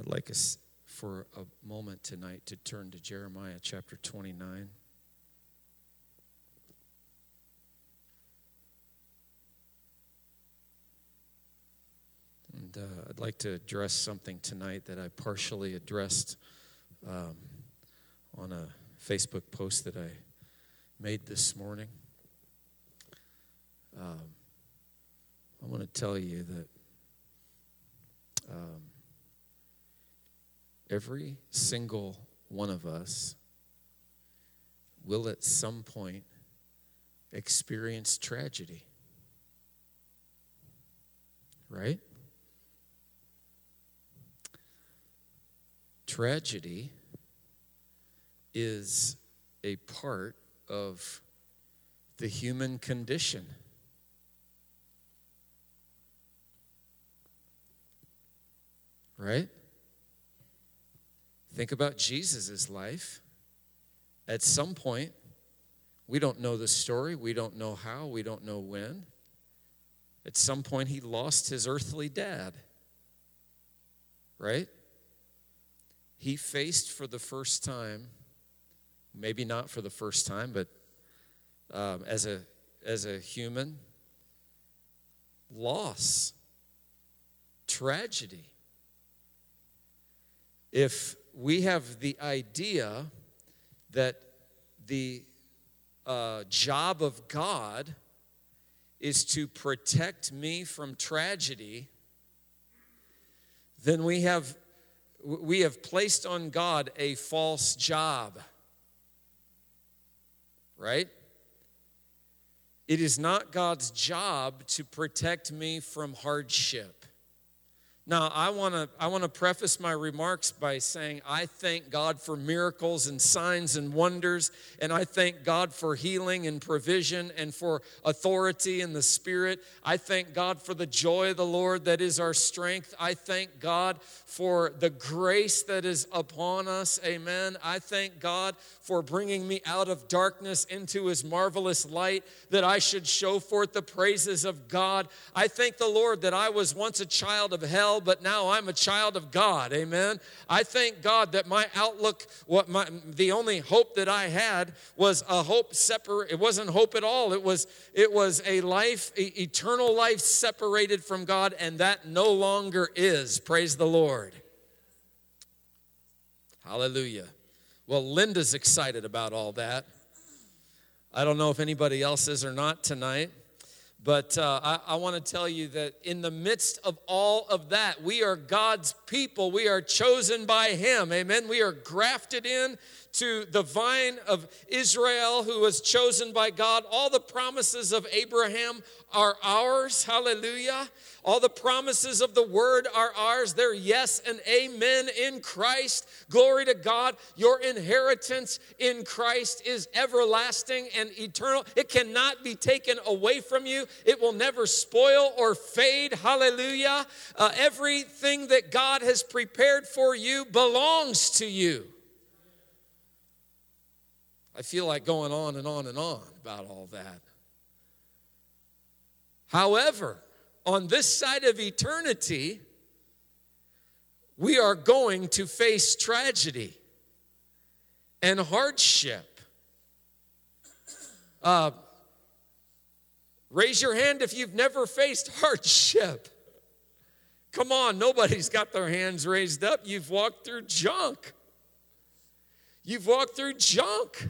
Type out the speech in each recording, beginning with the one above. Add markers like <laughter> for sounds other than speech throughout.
I'd like us for a moment tonight to turn to Jeremiah chapter 29. And uh, I'd like to address something tonight that I partially addressed um, on a Facebook post that I made this morning. Um, I want to tell you that um, every single one of us will at some point experience tragedy. Right? Tragedy is a part of the human condition. Right? Think about Jesus' life. At some point, we don't know the story, we don't know how, we don't know when. At some point, he lost his earthly dad. Right? he faced for the first time, maybe not for the first time, but um, as, a, as a human, loss, tragedy. If we have the idea that the uh, job of God is to protect me from tragedy, then we have we have placed on God a false job. Right? It is not God's job to protect me from hardship. Now, I want to I want to preface my remarks by saying I thank God for miracles and signs and wonders and I thank God for healing and provision and for authority in the spirit. I thank God for the joy of the Lord that is our strength. I thank God for the grace that is upon us. Amen. I thank God for bringing me out of darkness into his marvelous light that I should show forth the praises of God. I thank the Lord that I was once a child of hell but now I'm a child of God. Amen. I thank God that my outlook, what my the only hope that I had was a hope separate. It wasn't hope at all. It was it was a life, eternal life separated from God, and that no longer is. Praise the Lord. Hallelujah. Well, Linda's excited about all that. I don't know if anybody else is or not tonight. But uh, I, I want to tell you that in the midst of all of that, we are God's people. We are chosen by Him. Amen. We are grafted in to the vine of Israel who was chosen by God. All the promises of Abraham are ours. Hallelujah. All the promises of the word are ours. They're yes and amen in Christ. Glory to God. Your inheritance in Christ is everlasting and eternal. It cannot be taken away from you, it will never spoil or fade. Hallelujah. Uh, everything that God has prepared for you belongs to you. I feel like going on and on and on about all that. However, on this side of eternity, we are going to face tragedy and hardship. Uh, raise your hand if you've never faced hardship. Come on, nobody's got their hands raised up. You've walked through junk. You've walked through junk.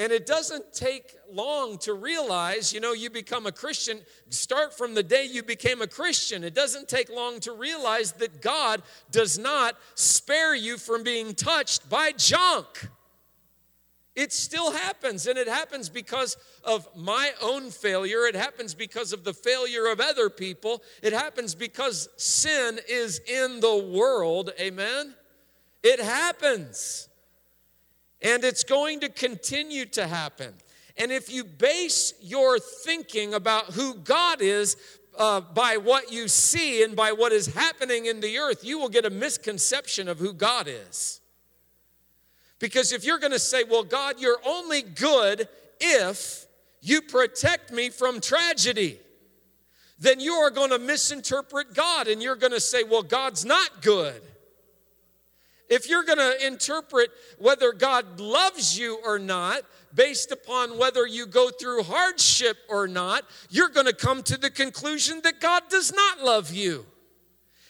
And it doesn't take long to realize, you know, you become a Christian. Start from the day you became a Christian. It doesn't take long to realize that God does not spare you from being touched by junk. It still happens, and it happens because of my own failure. It happens because of the failure of other people. It happens because sin is in the world. Amen? It happens. And it's going to continue to happen. And if you base your thinking about who God is uh, by what you see and by what is happening in the earth, you will get a misconception of who God is. Because if you're going to say, well, God, you're only good if you protect me from tragedy, then you are going to misinterpret God and you're going to say, well, God's not good. If you're going to interpret whether God loves you or not, based upon whether you go through hardship or not, you're going to come to the conclusion that God does not love you.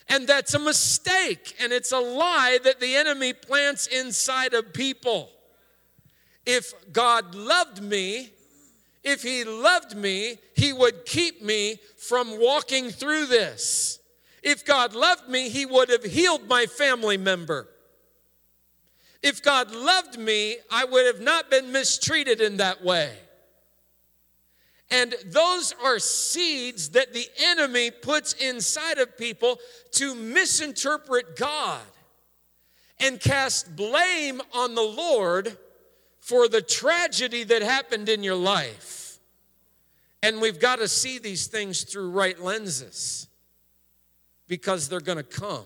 And that's a mistake, and it's a lie that the enemy plants inside of people. If God loved me, if He loved me, He would keep me from walking through this. If God loved me, He would have healed my family member. If God loved me, I would have not been mistreated in that way. And those are seeds that the enemy puts inside of people to misinterpret God and cast blame on the Lord for the tragedy that happened in your life. And we've got to see these things through right lenses because they're going to come.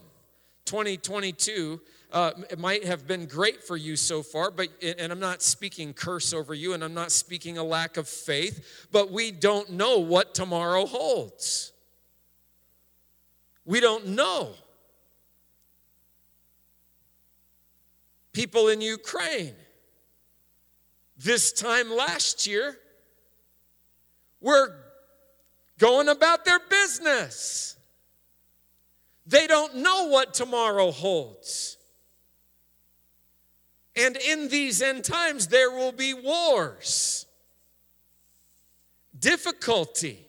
2022 uh, it might have been great for you so far, but and I'm not speaking curse over you, and I'm not speaking a lack of faith, but we don't know what tomorrow holds. We don't know. People in Ukraine, this time last year, were going about their business. They don't know what tomorrow holds. And in these end times, there will be wars, difficulty.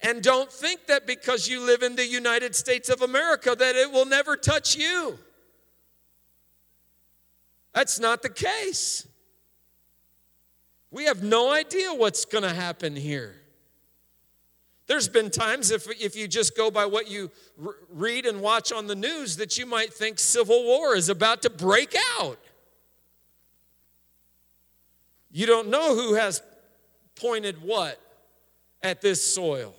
And don't think that because you live in the United States of America that it will never touch you. That's not the case. We have no idea what's going to happen here. There's been times, if, if you just go by what you read and watch on the news, that you might think civil war is about to break out. You don't know who has pointed what at this soil.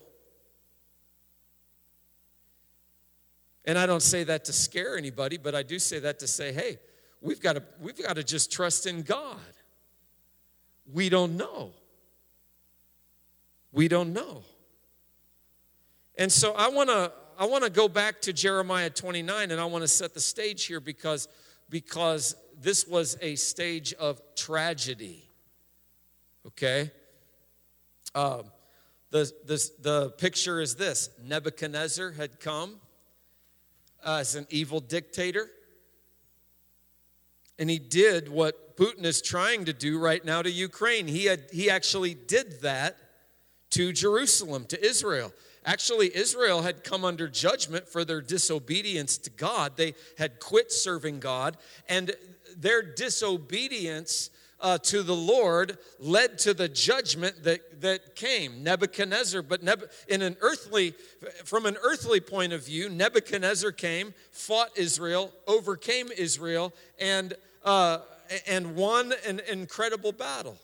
And I don't say that to scare anybody, but I do say that to say, hey, we've got to, we've got to just trust in God. We don't know. We don't know. And so I want to I want to go back to Jeremiah 29 and I want to set the stage here because because this was a stage of tragedy. Okay? Um, the, this, the picture is this Nebuchadnezzar had come as an evil dictator, and he did what Putin is trying to do right now to Ukraine. He, had, he actually did that to Jerusalem, to Israel. Actually, Israel had come under judgment for their disobedience to God. They had quit serving God, and their disobedience uh, to the Lord led to the judgment that, that came. Nebuchadnezzar, but Neb- in an earthly, from an earthly point of view, Nebuchadnezzar came, fought Israel, overcame Israel, and, uh, and won an incredible battle.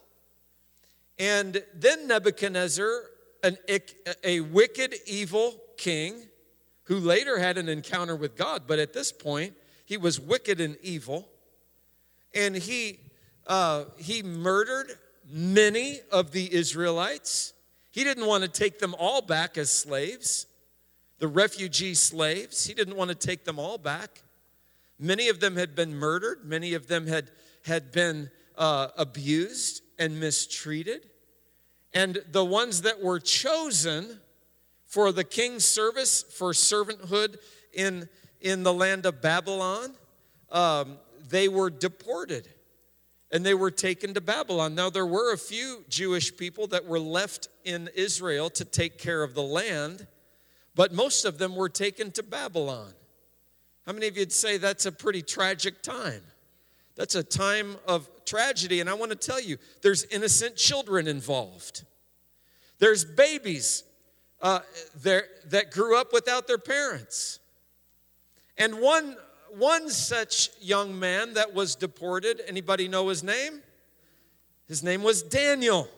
And then Nebuchadnezzar, an, a wicked, evil king, who later had an encounter with God, but at this point, he was wicked and evil. And he uh, he murdered many of the Israelites. He didn't want to take them all back as slaves, the refugee slaves. He didn't want to take them all back. Many of them had been murdered, many of them had, had been uh, abused and mistreated. And the ones that were chosen for the king's service, for servanthood in, in the land of Babylon, um, they were deported and they were taken to Babylon. Now, there were a few Jewish people that were left in Israel to take care of the land, but most of them were taken to Babylon. How many of you'd say that's a pretty tragic time? That's a time of tragedy, and I want to tell you there's innocent children involved. There's babies uh, there, that grew up without their parents. And one one such young man that was deported. Anybody know his name? His name was Daniel.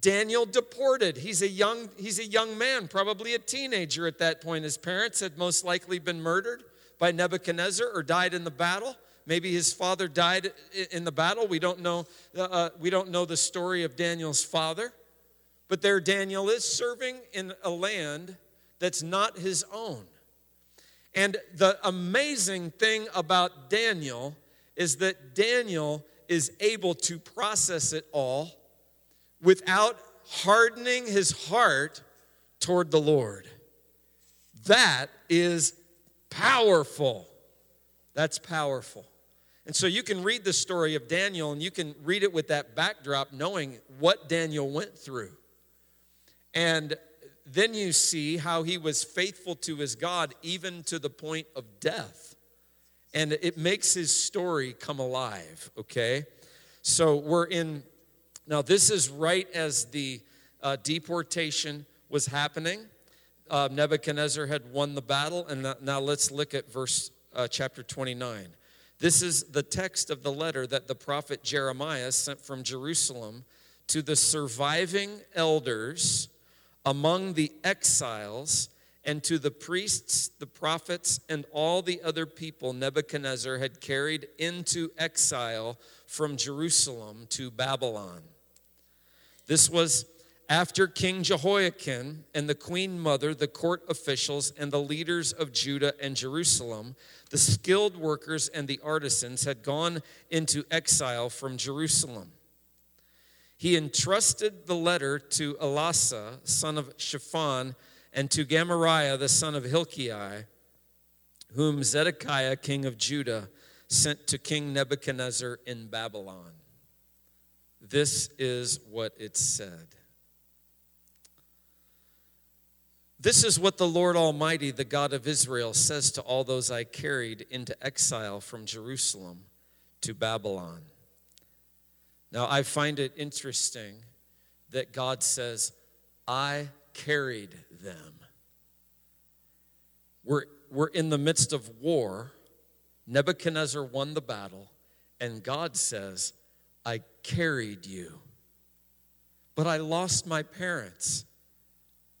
Daniel deported. He's a young he's a young man, probably a teenager at that point. His parents had most likely been murdered by Nebuchadnezzar or died in the battle. Maybe his father died in the battle. We don't know. Uh, uh we don't know the story of Daniel's father, But there Daniel is serving in a land that's not his own. And the amazing thing about Daniel is that Daniel is able to process it all without hardening his heart toward the Lord. That is powerful. That's powerful. And so you can read the story of Daniel and you can read it with that backdrop, knowing what Daniel went through. And then you see how he was faithful to his God even to the point of death. And it makes his story come alive, okay? So we're in, now this is right as the uh, deportation was happening. Uh, Nebuchadnezzar had won the battle, and now let's look at verse uh, chapter 29. This is the text of the letter that the prophet Jeremiah sent from Jerusalem to the surviving elders among the exiles and to the priests, the prophets, and all the other people Nebuchadnezzar had carried into exile from Jerusalem to Babylon. This was after King Jehoiakim and the queen mother, the court officials, and the leaders of Judah and Jerusalem, the skilled workers and the artisans had gone into exile from Jerusalem he entrusted the letter to Elasah, son of Shaphan, and to Gemariah, the son of Hilkiah, whom Zedekiah, king of Judah, sent to King Nebuchadnezzar in Babylon. This is what it said. This is what the Lord Almighty, the God of Israel, says to all those I carried into exile from Jerusalem to Babylon. Now, I find it interesting that God says, I carried them. We're, we're in the midst of war. Nebuchadnezzar won the battle, and God says, I carried you. But I lost my parents.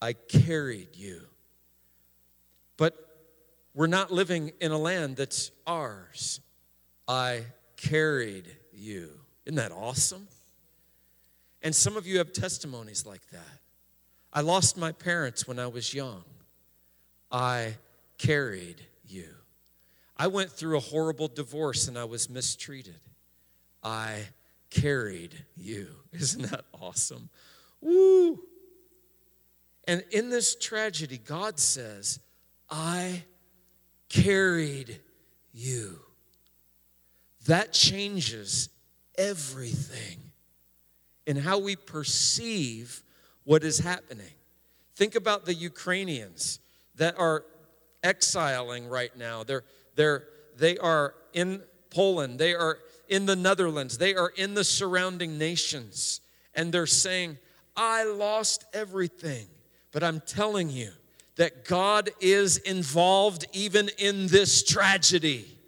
I carried you. But we're not living in a land that's ours. I carried you. Isn't that awesome? And some of you have testimonies like that. I lost my parents when I was young. I carried you. I went through a horrible divorce and I was mistreated. I carried you. <laughs> Isn't that awesome? Woo! And in this tragedy, God says, I carried you. That changes everything in how we perceive what is happening. Think about the Ukrainians that are exiling right now. They're, they're, they are in Poland, they are in the Netherlands, they are in the surrounding nations, and they're saying, I lost everything. But I'm telling you that God is involved even in this tragedy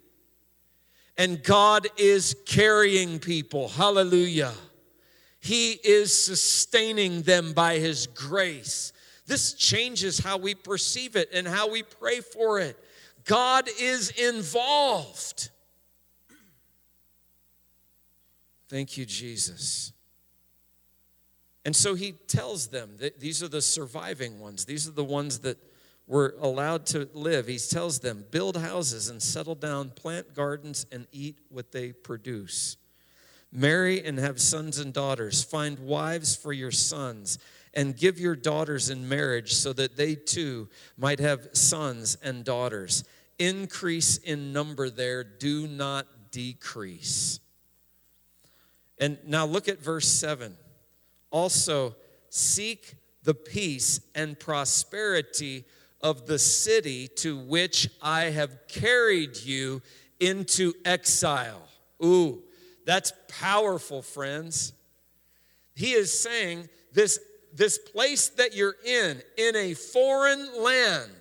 and God is carrying people. Hallelujah. He is sustaining them by His grace. This changes how we perceive it and how we pray for it. God is involved. Thank you, Jesus. And so he tells them that these are the surviving ones, these are the ones that were allowed to live, he tells them, build houses and settle down, plant gardens and eat what they produce. Marry and have sons and daughters. Find wives for your sons and give your daughters in marriage so that they too might have sons and daughters. Increase in number there, do not decrease. And now look at verse 7. Also, seek the peace and prosperity of the city to which I have carried you into exile. Ooh, that's powerful, friends. He is saying this, this place that you're in, in a foreign land,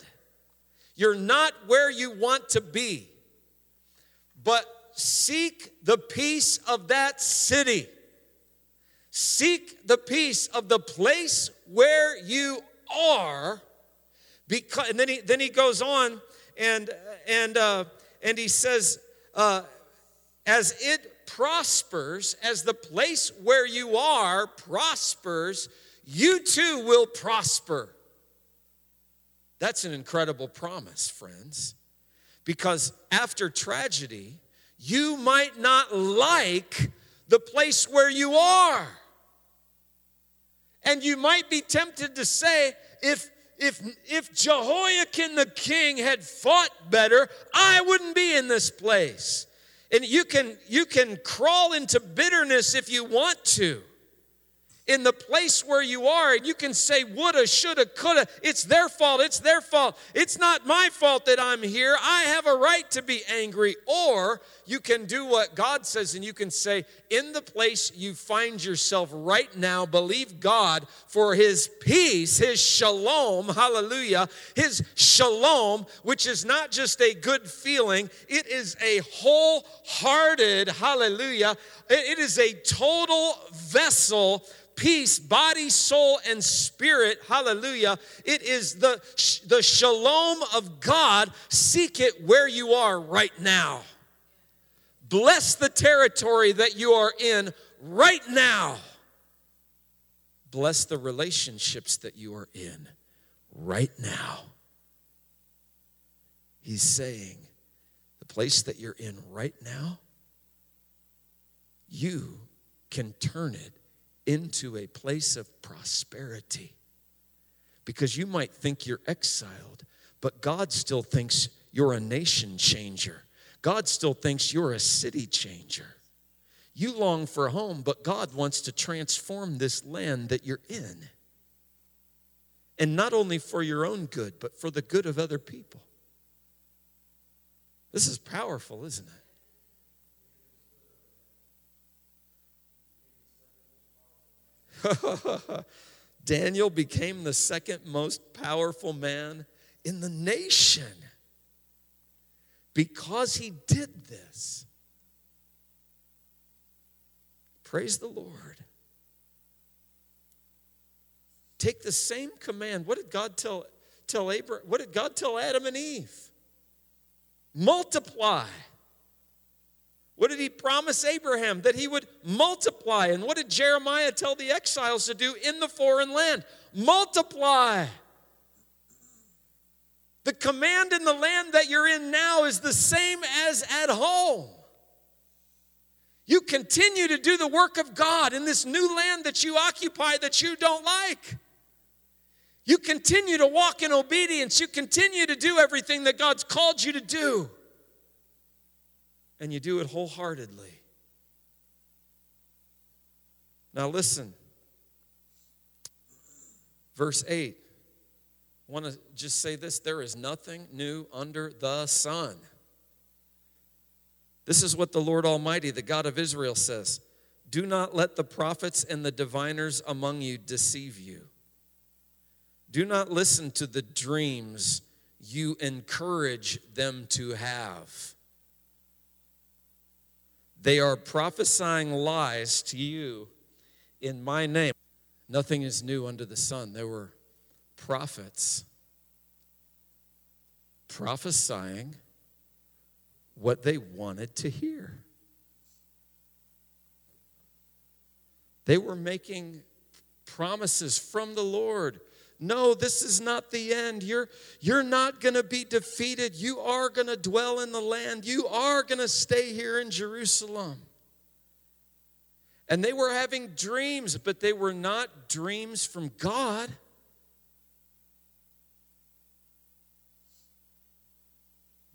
you're not where you want to be, but seek the peace of that city. Seek the peace of the place where you are because, and then he, then he goes on and, and, uh, and he says, uh, as it prospers, as the place where you are prospers, you too will prosper. That's an incredible promise, friends, because after tragedy, you might not like the place where you are. And you might be tempted to say, if, if, if Jehoiakim the king had fought better, I wouldn't be in this place. And you can, you can crawl into bitterness if you want to. In the place where you are and you can say woulda shoulda coulda. It's their fault it's their fault. It's not my fault that i'm here. I have a right to be angry or you can do what god says and you can say in the place you find yourself right now believe god for his peace his shalom hallelujah his shalom which is not just a good feeling it is a wholehearted hallelujah it is a total vessel peace, body, soul, and spirit. Hallelujah. It is the, the shalom of God. Seek it where you are right now. Bless the territory that you are in right now. Bless the relationships that you are in right now. He's saying, the place that you're in right now, you can turn it into a place of prosperity. Because you might think you're exiled, but God still thinks you're a nation changer. God still thinks you're a city changer. You long for a home, but God wants to transform this land that you're in. And not only for your own good, but for the good of other people. This is powerful, isn't it? <laughs> Daniel became the second most powerful man in the nation because he did this. Praise the Lord. Take the same command. What did God tell, tell Abraham? What did God tell Adam and Eve? Multiply. What did he promise Abraham? That he would multiply. And what did Jeremiah tell the exiles to do in the foreign land? Multiply. The command in the land that you're in now is the same as at home. You continue to do the work of God in this new land that you occupy that you don't like. You continue to walk in obedience. You continue to do everything that God's called you to do and you do it wholeheartedly. Now, listen. Verse 8. Want to just say this there is nothing new under the sun. This is what the Lord Almighty, the God of Israel, says Do not let the prophets and the diviners among you deceive you. Do not listen to the dreams you encourage them to have. They are prophesying lies to you in my name. Nothing is new under the sun. There were prophets prophesying what they wanted to hear. They were making promises from the Lord no, this is not the end. You're, you're not going to be defeated. You are going to dwell in the land. You are going to stay here in Jerusalem. And they were having dreams, but they were not dreams from God.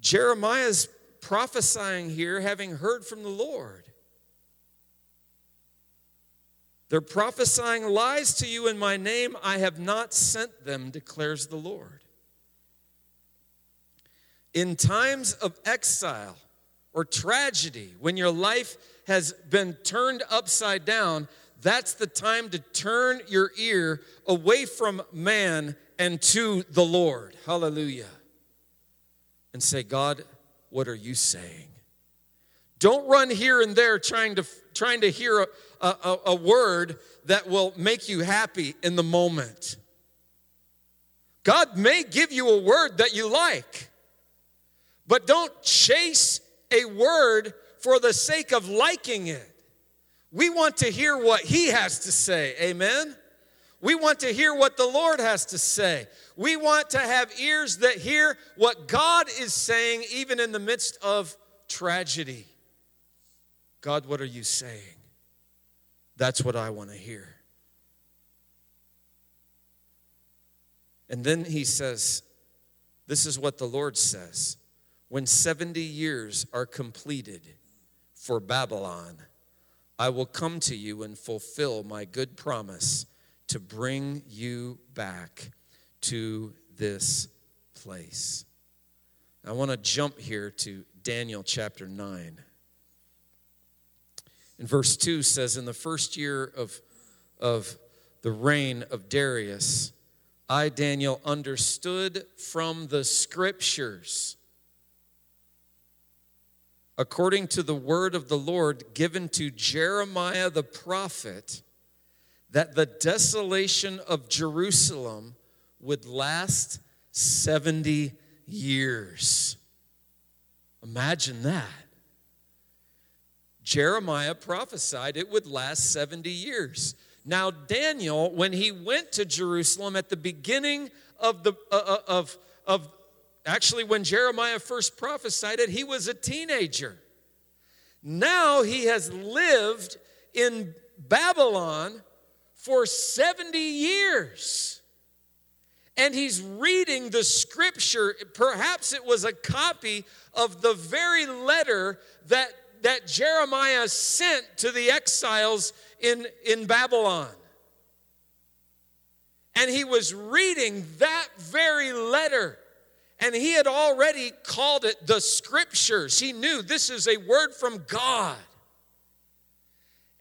Jeremiah's prophesying here, having heard from the Lord. They're prophesying lies to you in my name. I have not sent them, declares the Lord. In times of exile or tragedy, when your life has been turned upside down, that's the time to turn your ear away from man and to the Lord. Hallelujah. And say, God, what are you saying? Don't run here and there trying to, trying to hear a, a, a word that will make you happy in the moment. God may give you a word that you like, but don't chase a word for the sake of liking it. We want to hear what He has to say. Amen? We want to hear what the Lord has to say. We want to have ears that hear what God is saying, even in the midst of tragedy. God, what are you saying? That's what I want to hear. And then he says, This is what the Lord says When 70 years are completed for Babylon, I will come to you and fulfill my good promise to bring you back to this place. I want to jump here to Daniel chapter 9. And verse 2 says, In the first year of, of the reign of Darius, I, Daniel, understood from the scriptures, according to the word of the Lord given to Jeremiah the prophet, that the desolation of Jerusalem would last 70 years. Imagine that. Jeremiah prophesied it would last 70 years. Now, Daniel, when he went to Jerusalem at the beginning of the, uh, uh, of, of, actually, when Jeremiah first prophesied it, he was a teenager. Now he has lived in Babylon for 70 years. And he's reading the scripture. Perhaps it was a copy of the very letter that that Jeremiah sent to the exiles in, in Babylon. And he was reading that very letter. And he had already called it the scriptures. He knew this is a word from God.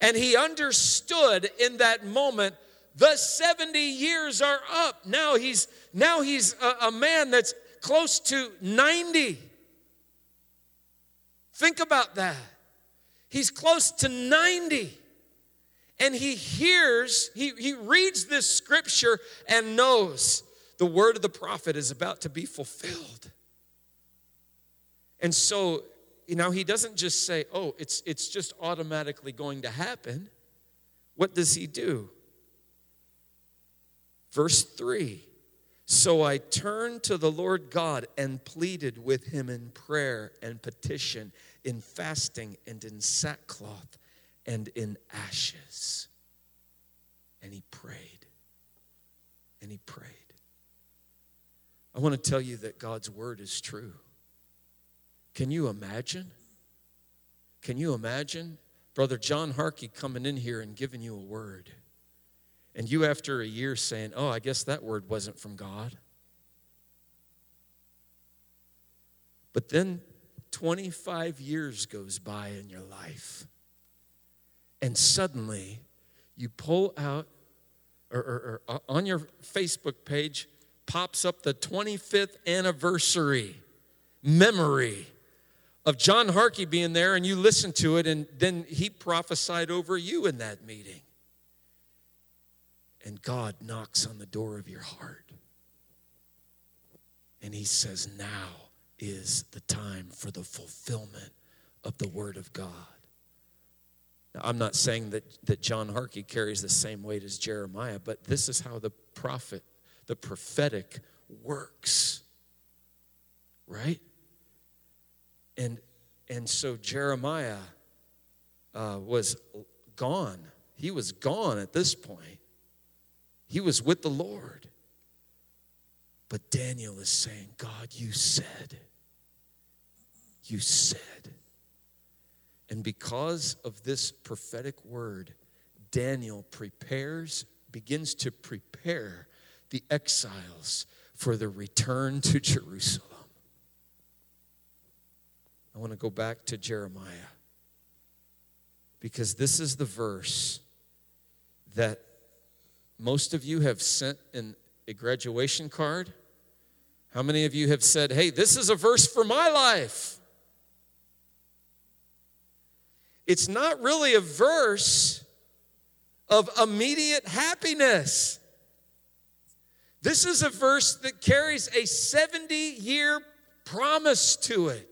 And he understood in that moment the 70 years are up. Now he's now he's a, a man that's close to 90. Think about that. He's close to 90. And he hears, he, he reads this scripture and knows the word of the prophet is about to be fulfilled. And so, you know, he doesn't just say, oh, it's, it's just automatically going to happen. What does he do? Verse 3 so I turned to the Lord God and pleaded with him in prayer and petition, in fasting and in sackcloth and in ashes. And he prayed. And he prayed. I want to tell you that God's word is true. Can you imagine? Can you imagine Brother John Harkey coming in here and giving you a word? And you, after a year, saying, Oh, I guess that word wasn't from God. But then 25 years goes by in your life, and suddenly you pull out, or, or, or uh, on your Facebook page pops up the 25th anniversary memory of John Harkey being there, and you listen to it, and then he prophesied over you in that meeting and God knocks on the door of your heart. And He says, Now is the time for the fulfillment of the Word of God. Now, I'm not saying that, that John Harkey carries the same weight as Jeremiah, but this is how the prophet, the prophetic works. Right? And, and so Jeremiah uh, was gone. He was gone at this point. He was with the Lord. But Daniel is saying, God, you said, you said. And because of this prophetic word, Daniel prepares, begins to prepare the exiles for the return to Jerusalem. I want to go back to Jeremiah because this is the verse that most of you have sent in a graduation card. How many of you have said, Hey, this is a verse for my life? It's not really a verse of immediate happiness. This is a verse that carries a 70 year promise to it.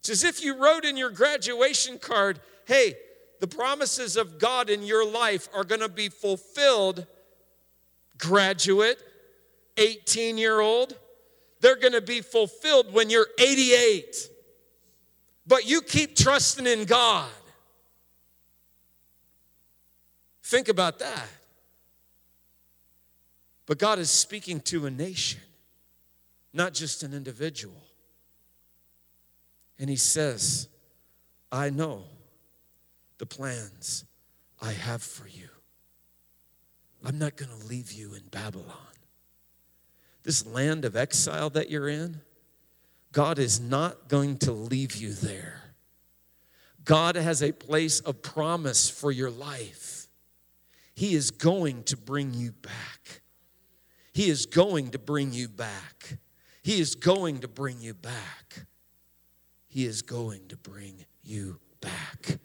It's as if you wrote in your graduation card, Hey, the promises of God in your life are going to be fulfilled, graduate, 18 year old, they're going to be fulfilled when you're 88. But you keep trusting in God. Think about that. But God is speaking to a nation, not just an individual. And He says, I know the plans I have for you. I'm not going to leave you in Babylon. This land of exile that you're in, God is not going to leave you there. God has a place of promise for your life. He is going to bring you back. He is going to bring you back. He is going to bring you back. He is going to bring you back.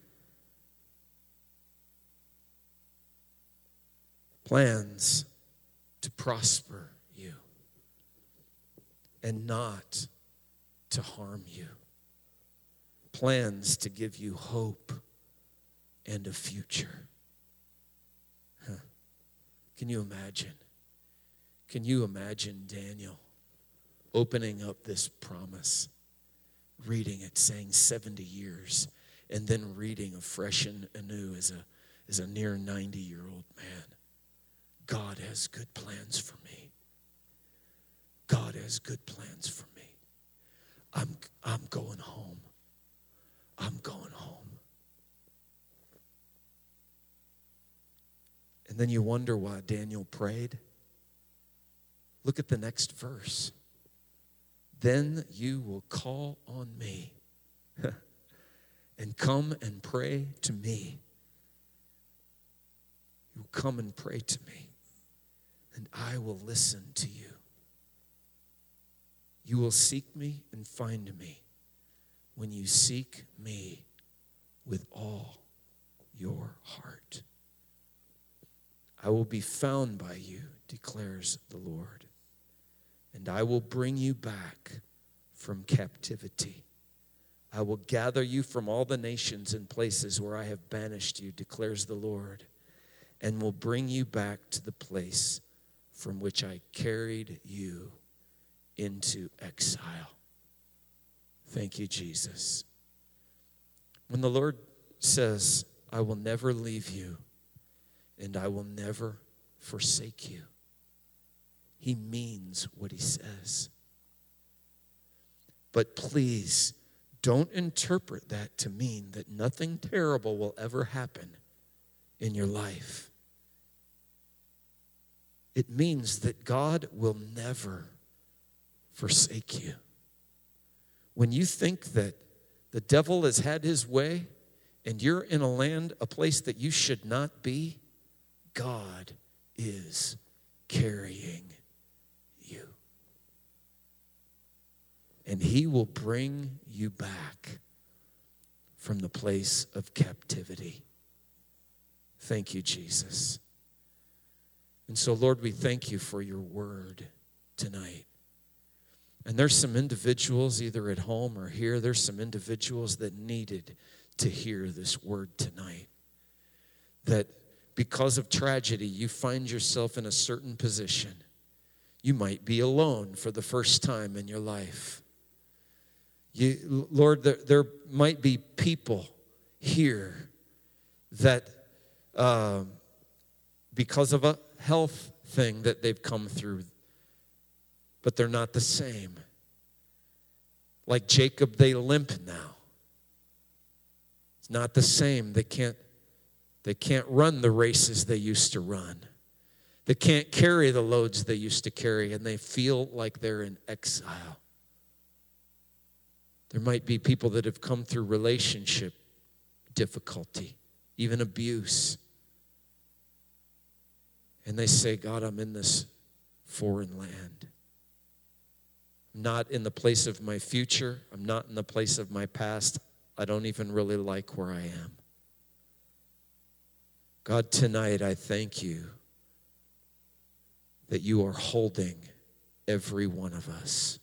Plans to prosper you and not to harm you. Plans to give you hope and a future. Huh. Can you imagine? Can you imagine Daniel opening up this promise, reading it, saying 70 years, and then reading afresh and anew as a, as a near 90 year old man? God has good plans for me. God has good plans for me. I'm, I'm going home. I'm going home. And then you wonder why Daniel prayed. Look at the next verse. Then you will call on me <laughs> and come and pray to me. You come and pray to me, and I will listen to you. You will seek me and find me when you seek me with all your heart. I will be found by you, declares the Lord and I will bring you back from captivity. I will gather you from all the nations and places where I have banished you, declares the Lord, and will bring you back to the place from which I carried you into exile. Thank you, Jesus. When the Lord says, I will never leave you and I will never forsake you, he means what he says. But please don't interpret that to mean that nothing terrible will ever happen in your life. It means that God will never forsake you. When you think that the devil has had his way and you're in a land, a place that you should not be, God is carrying you. and he will bring you back from the place of captivity. Thank you, Jesus. And so, Lord, we thank you for your word tonight. And there's some individuals, either at home or here, there's some individuals that needed to hear this word tonight. That because of tragedy, you find yourself in a certain position. You might be alone for the first time in your life. You, Lord, there, there might be people here that, uh, because of a health thing that they've come through, but they're not the same. Like Jacob, they limp now. It's not the same. They can't, they can't run the races they used to run. They can't carry the loads they used to carry, and they feel like they're in exile. There might be people that have come through relationship difficulty, even abuse. And they say, God, I'm in this foreign land. I'm not in the place of my future. I'm not in the place of my past. I don't even really like where I am. God, tonight I thank you that you are holding every one of us.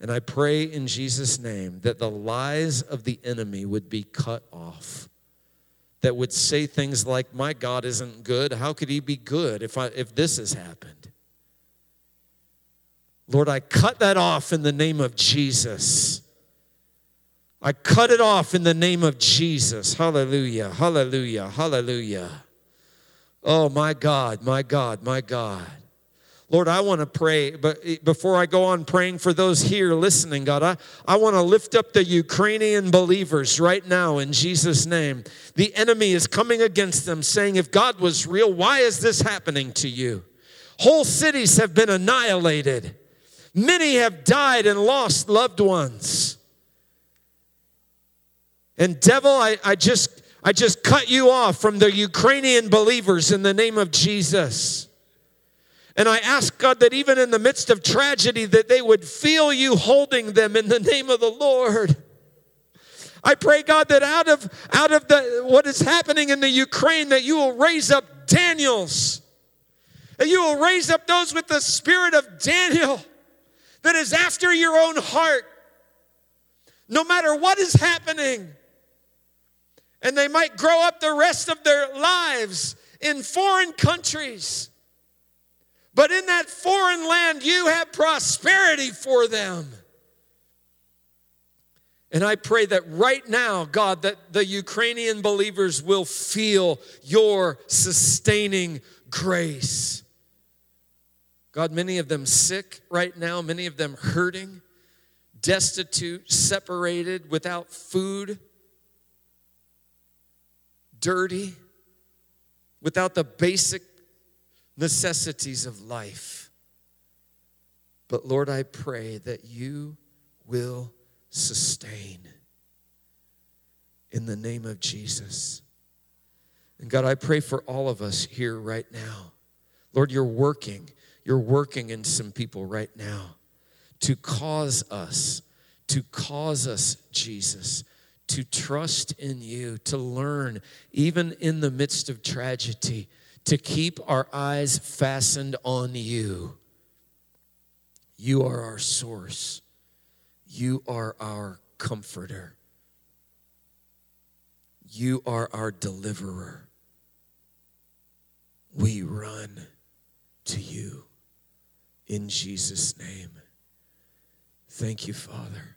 And I pray in Jesus' name that the lies of the enemy would be cut off that would say things like, My God isn't good. How could he be good if, I, if this has happened? Lord, I cut that off in the name of Jesus. I cut it off in the name of Jesus. Hallelujah, hallelujah, hallelujah. Oh, my God, my God, my God. Lord, I want to pray, but eh, before I go on praying for those here listening, God, I, I want to lift up the Ukrainian believers right now in Jesus' name. The enemy is coming against them, saying, If God was real, why is this happening to you? Whole cities have been annihilated, many have died and lost loved ones. And devil, I, I just I just cut you off from the Ukrainian believers in the name of Jesus. And I ask God that even in the midst of tragedy that they would feel you holding them in the name of the Lord. I pray God that out of out of the what is happening in the Ukraine that you will raise up Daniels. That you will raise up those with the spirit of Daniel that is after your own heart. No matter what is happening. And they might grow up the rest of their lives in foreign countries but in that foreign land, you have prosperity for them. And I pray that right now, God, that the Ukrainian believers will feel your sustaining grace. God, many of them sick right now, many of them hurting, destitute, separated, without food, dirty, without the basic necessities of life. But Lord, I pray that you will sustain in the name of Jesus. And God, I pray for all of us here right now. Lord, you're working. You're working in some people right now to cause us, to cause us, Jesus, to trust in you, to learn, even in the midst of tragedy, to keep our eyes fastened on you. You are our source, you are our comforter, you are our deliverer. We run to you in Jesus' name. Thank you, Father.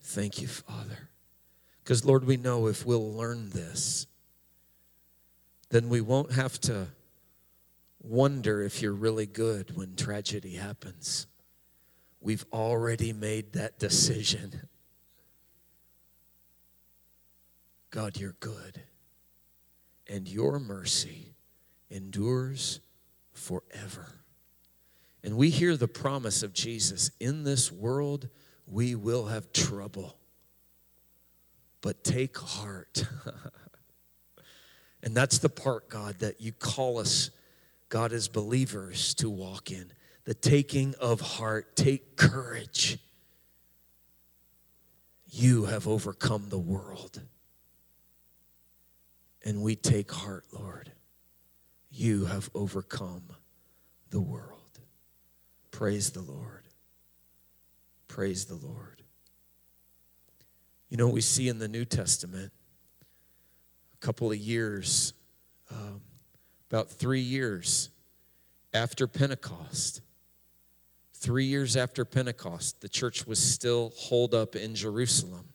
Thank you, Father. Because, Lord, we know if we'll learn this, then we won't have to wonder if you're really good when tragedy happens. We've already made that decision. God, you're good, and your mercy endures forever. And we hear the promise of Jesus in this world, we will have trouble. But take heart. <laughs> And that's the part, God, that you call us, God, as believers to walk in. The taking of heart. Take courage. You have overcome the world. And we take heart, Lord. You have overcome the world. Praise the Lord. Praise the Lord. You know, we see in the New Testament couple of years, um, about three years after Pentecost, three years after Pentecost, the church was still holed up in Jerusalem.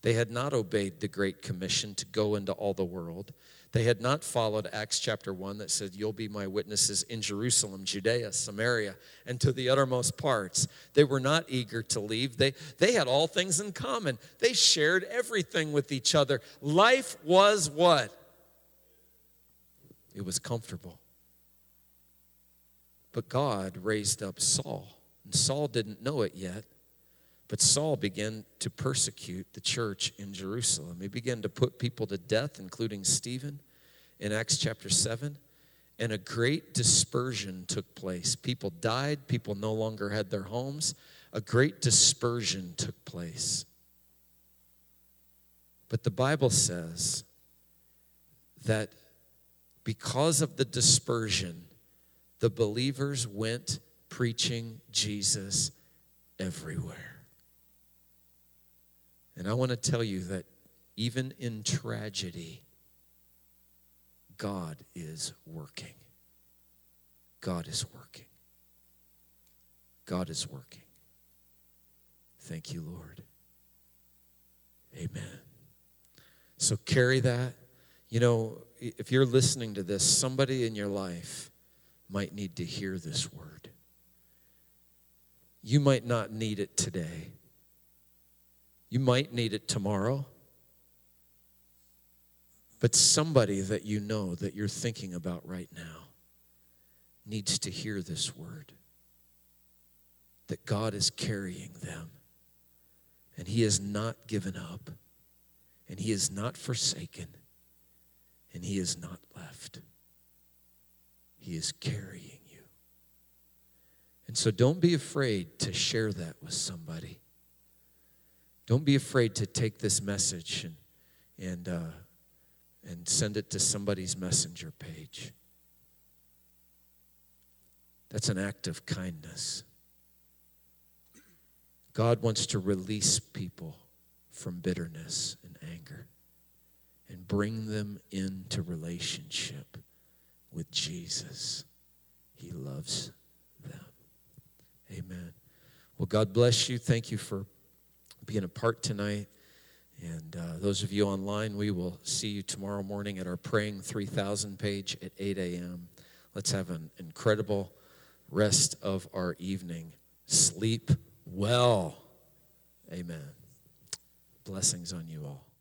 They had not obeyed the Great Commission to go into all the world. They had not followed Acts chapter 1 that said, You'll be my witnesses in Jerusalem, Judea, Samaria, and to the uttermost parts. They were not eager to leave. They, they had all things in common. They shared everything with each other. Life was what? It was comfortable. But God raised up Saul, and Saul didn't know it yet. But Saul began to persecute the church in Jerusalem. He began to put people to death, including Stephen in Acts chapter 7. And a great dispersion took place. People died, people no longer had their homes. A great dispersion took place. But the Bible says that because of the dispersion, the believers went preaching Jesus everywhere. And I want to tell you that even in tragedy, God is working. God is working. God is working. Thank you, Lord. Amen. So carry that. You know, if you're listening to this, somebody in your life might need to hear this word. You might not need it today. You might need it tomorrow. But somebody that you know that you're thinking about right now needs to hear this word that God is carrying them and He has not given up and He is not forsaken and He is not left. He is carrying you. And so don't be afraid to share that with somebody. Don't be afraid to take this message and, and uh, and send it to somebody's messenger page. That's an act of kindness. God wants to release people from bitterness and anger and bring them into relationship with Jesus. He loves them. Amen. Well, God bless you. Thank you for being a part tonight. And uh, those of you online, we will see you tomorrow morning at our Praying 3000 page at 8 a.m. Let's have an incredible rest of our evening. Sleep well. Amen. Blessings on you all.